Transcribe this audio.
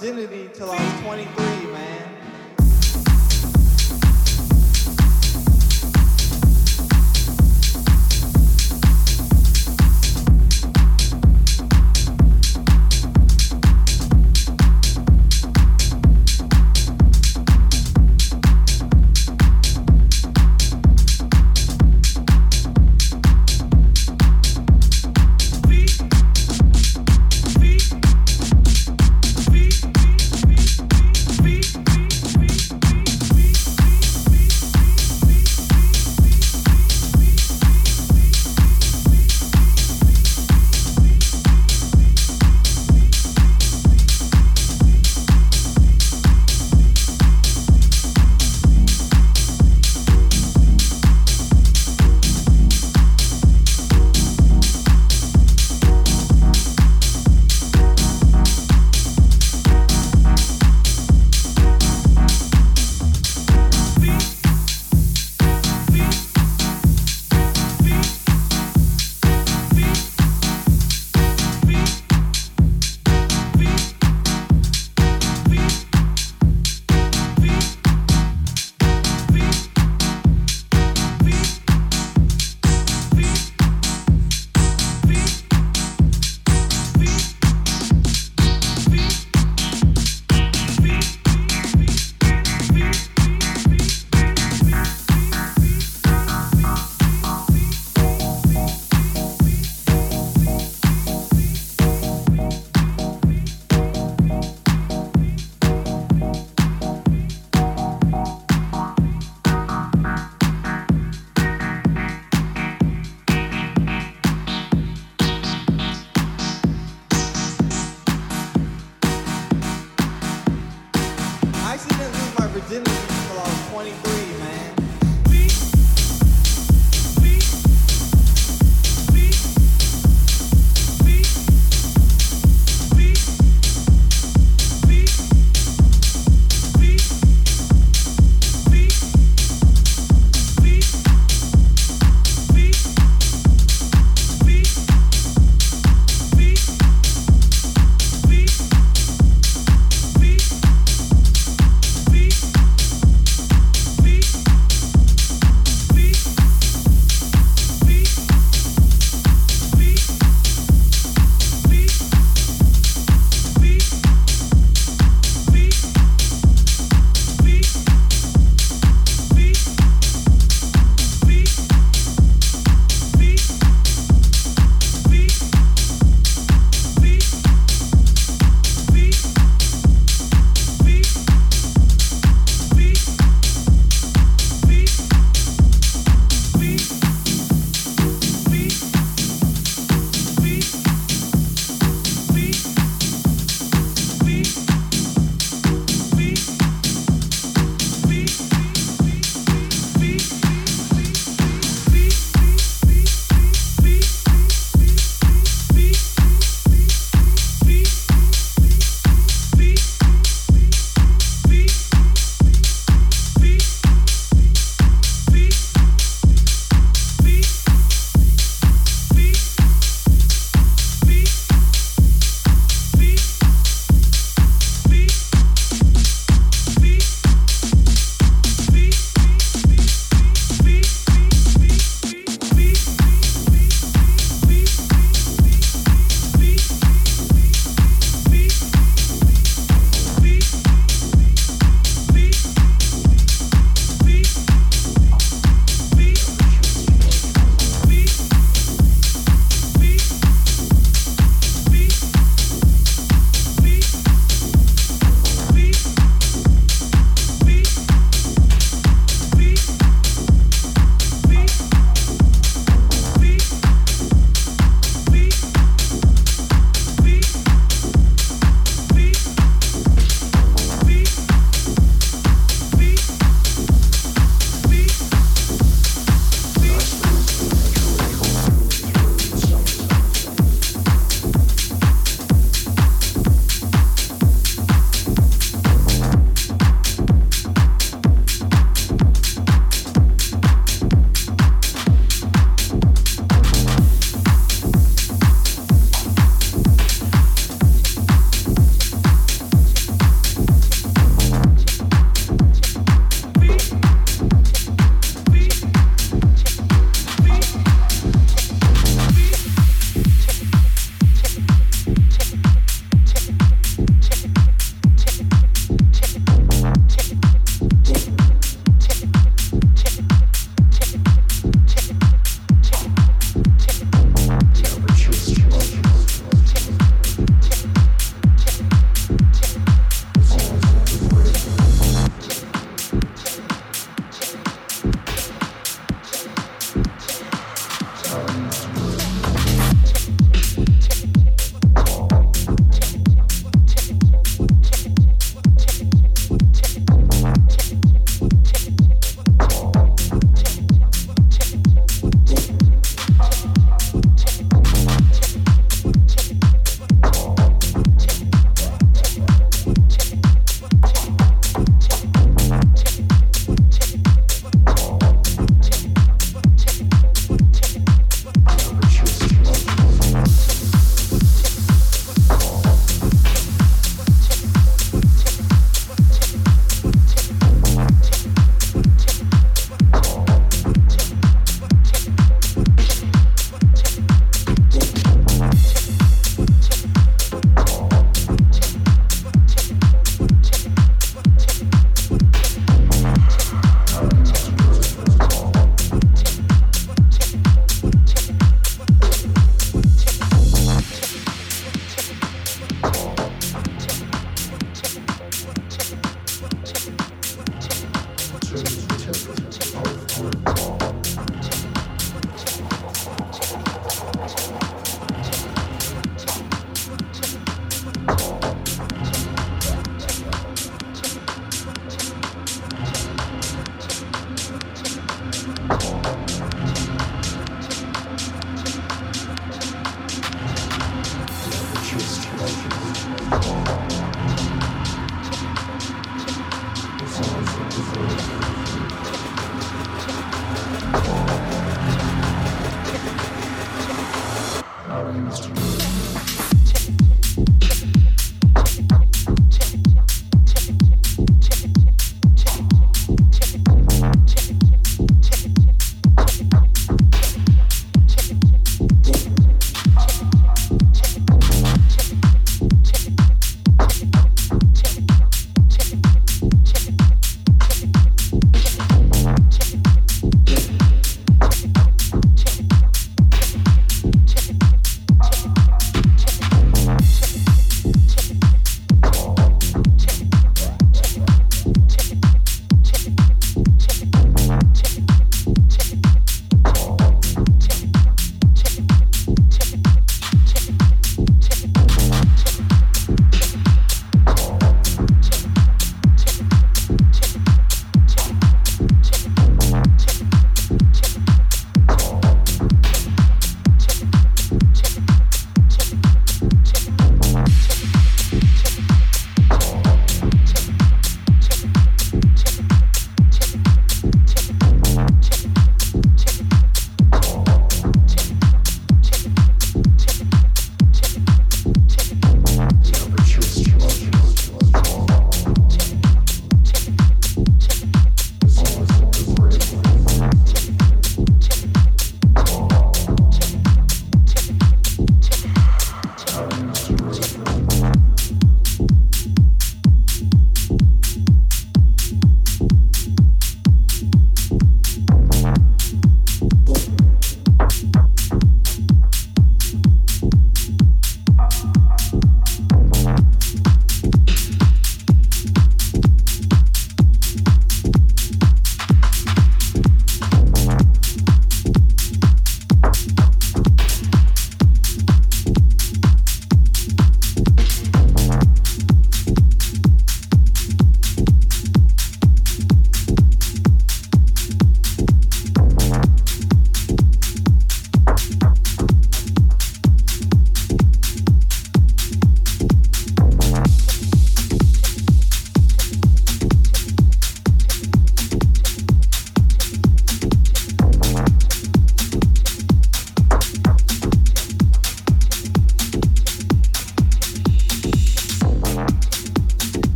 virginity